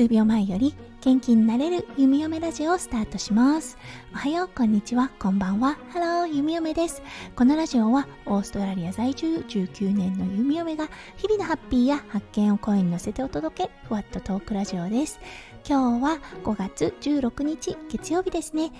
数秒前より元気になれる弓嫁ラジオをスタートします。おはようこんにちは。こんばんは。ハロー弓嫁です。このラジオはオーストラリア在住19年の弓嫁が日々のハッピーや発見を声に乗せてお届けふわっとトークラジオです。今日は5月16日月曜日ですね。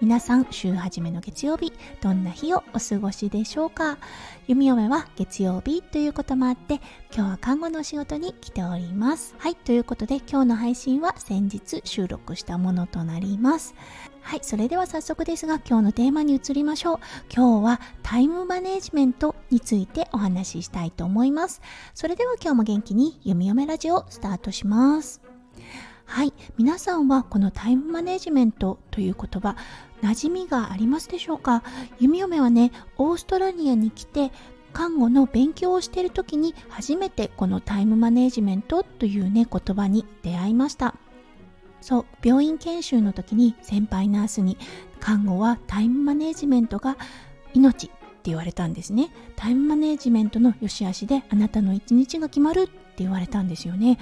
皆さん週初めの月曜日どんな日をお過ごしでしょうか？弓嫁は月曜日ということもあって今日は看護の仕事に来ております。はいということで今日の配信は先日収録したものとなります。はいそれでは早速ですが今日のテーマに移りましょう。今日はタイムマネジメントについてお話ししたいと思います。それでは今日も元気に弓嫁ラジオスタートします。はい。皆さんはこのタイムマネジメントという言葉馴染みがありますでしょうか？弓嫁はねオーストラリアに来て看護の勉強をしている時に初めてこのタイムマネジメントというね言葉に出会いました。そう病院研修の時に先輩ナースに看護はタイムマネジメントが命。言われたんですね。タイムマネジメントの良し悪しであなたの一日が決まるって言われたんですよね。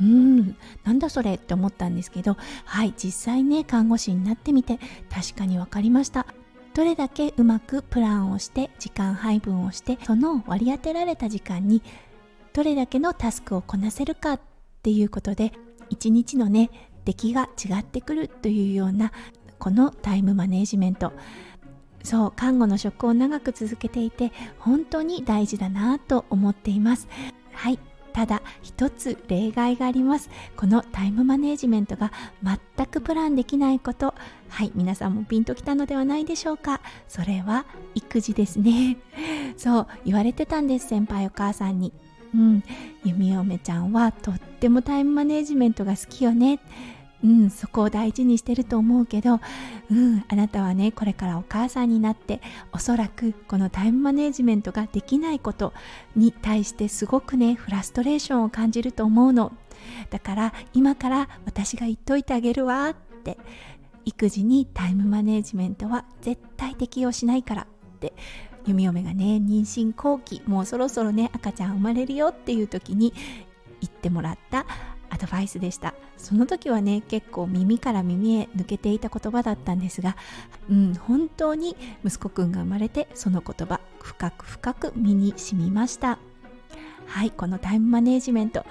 うーん。なんだそれって思ったんですけどはい実際ね看護師になってみて確かに分かりました。どれだけうまくプランをして時間配分をしてその割り当てられた時間にどれだけのタスクをこなせるかっていうことで一日のね出来が違ってくるというようなこのタイムマネジメント。そう看護の職を長く続けていて本当に大事だなと思っています。はい。ただ一つ例外があります。このタイムマネジメントが全くプランできないこと。はい。皆さんもピンときたのではないでしょうか。それは育児ですね。そう言われてたんです先輩お母さんに。うん。弓嫁ちゃんはとってもタイムマネジメントが好きよね。うん、そこを大事にしてると思うけど、うん、あなたはねこれからお母さんになっておそらくこのタイムマネジメントができないことに対してすごくねフラストレーションを感じると思うの。だから今から私が言っといてあげるわって育児にタイムマネジメントは絶対適用しないからって弓嫁がね妊娠後期もうそろそろね赤ちゃん生まれるよっていう時に言ってもらったアドバイスでした。その時はね結構耳から耳へ抜けていた言葉だったんですが、うん、本当に息子くんが生まれてその言葉深く深く身に染みました。はいこのタイムマネジメント。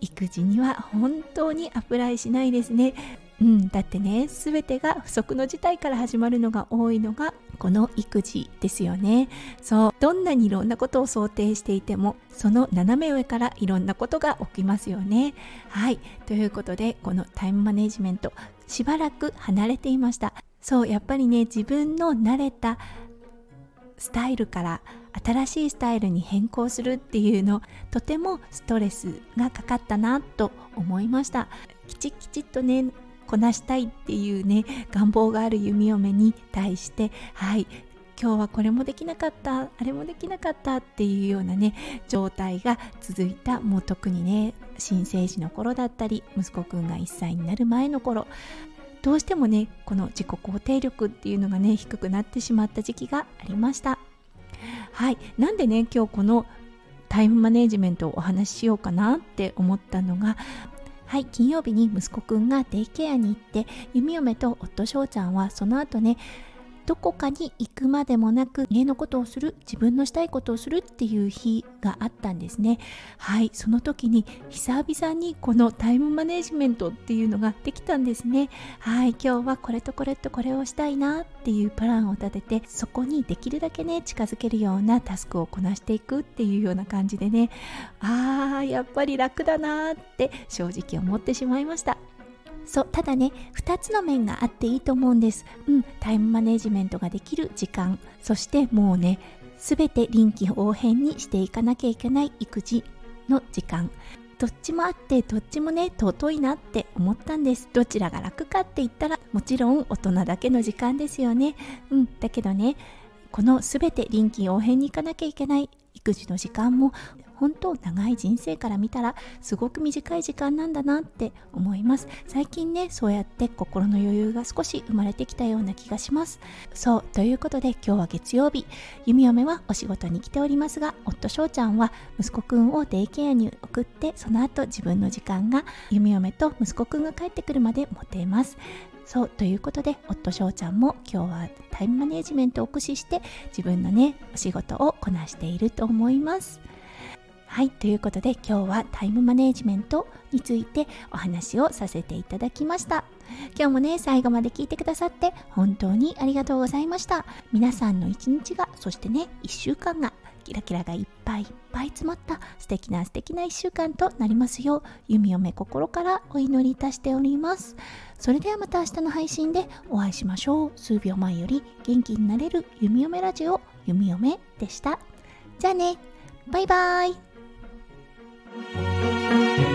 育児には本当にアプライしないですね。うん、だってね全てが不測の事態から始まるのが多いのがこの育児ですよね。そうどんなにいろんなことを想定していてもその斜め上からいろんなことが起きますよね。はい。ということでこのタイムマネジメントしばらく離れていました。そうやっぱりね自分の慣れたスタイルから新しいスタイルに変更するっていうのとてもストレスがかかったなと思いました。きちきちっとねこなしたいっていうね願望がある弓嫁に対してはい今日はこれもできなかったあれもできなかったっていうようなね状態が続いたもう特にね新生児の頃だったり息子くんが1歳になる前の頃どうしてもねこの自己肯定力っていうのがね低くなってしまった時期がありました。はいなんでね今日このタイムマネジメントをお話ししようかなって思ったのがはい金曜日に息子くんがデイケアに行って弓嫁と夫翔ちゃんはその後ねどこかに行くまでもなく家のことをする自分のしたいことをするっていう日があったんですね。はい。その時に久々にこのタイムマネジメントっていうのができたんですね。はい。今日はこれとこれとこれをしたいなっていうプランを立ててそこにできるだけね近づけるようなタスクをこなしていくっていうような感じでね。あーやっぱり楽だなって正直思ってしまいました。そうただね2つの面があっていいと思うんです。うんタイムマネジメントができる時間。そしてもうね全て臨機応変にしていかなきゃいけない育児の時間。どっちもあってどっちもね尊いなって思ったんです。どちらが楽かって言ったらもちろん大人だけの時間ですよね。うんだけどねこの全て臨機応変に行かなきゃいけない育児の時間も本当長い人生から見たらすごく短い時間なんだなって思います。最近ねそうやって心の余裕が少し生まれてきたような気がします。そうということで今日は月曜日。弓嫁はお仕事に来ておりますが夫翔ちゃんは息子くんをデイケアに送ってその後自分の時間が弓嫁と息子くんが帰ってくるまで持てます。そうということで夫翔ちゃんも今日はタイムマネジメントを駆使して自分のねお仕事をこなしていると思います。はいということで今日はタイムマネジメントについてお話をさせていただきました。今日もね最後まで聞いてくださって本当にありがとうございました。皆さんの一日がそしてね1週間がキラキラがいっぱいいっぱい詰まった素敵な素敵な1週間となりますよう弓嫁心からお祈りいたしております。それではまた明日の配信でお会いしましょう。数秒前より元気になれる弓嫁ラジオ弓嫁でした。じゃあねバイバイ。Música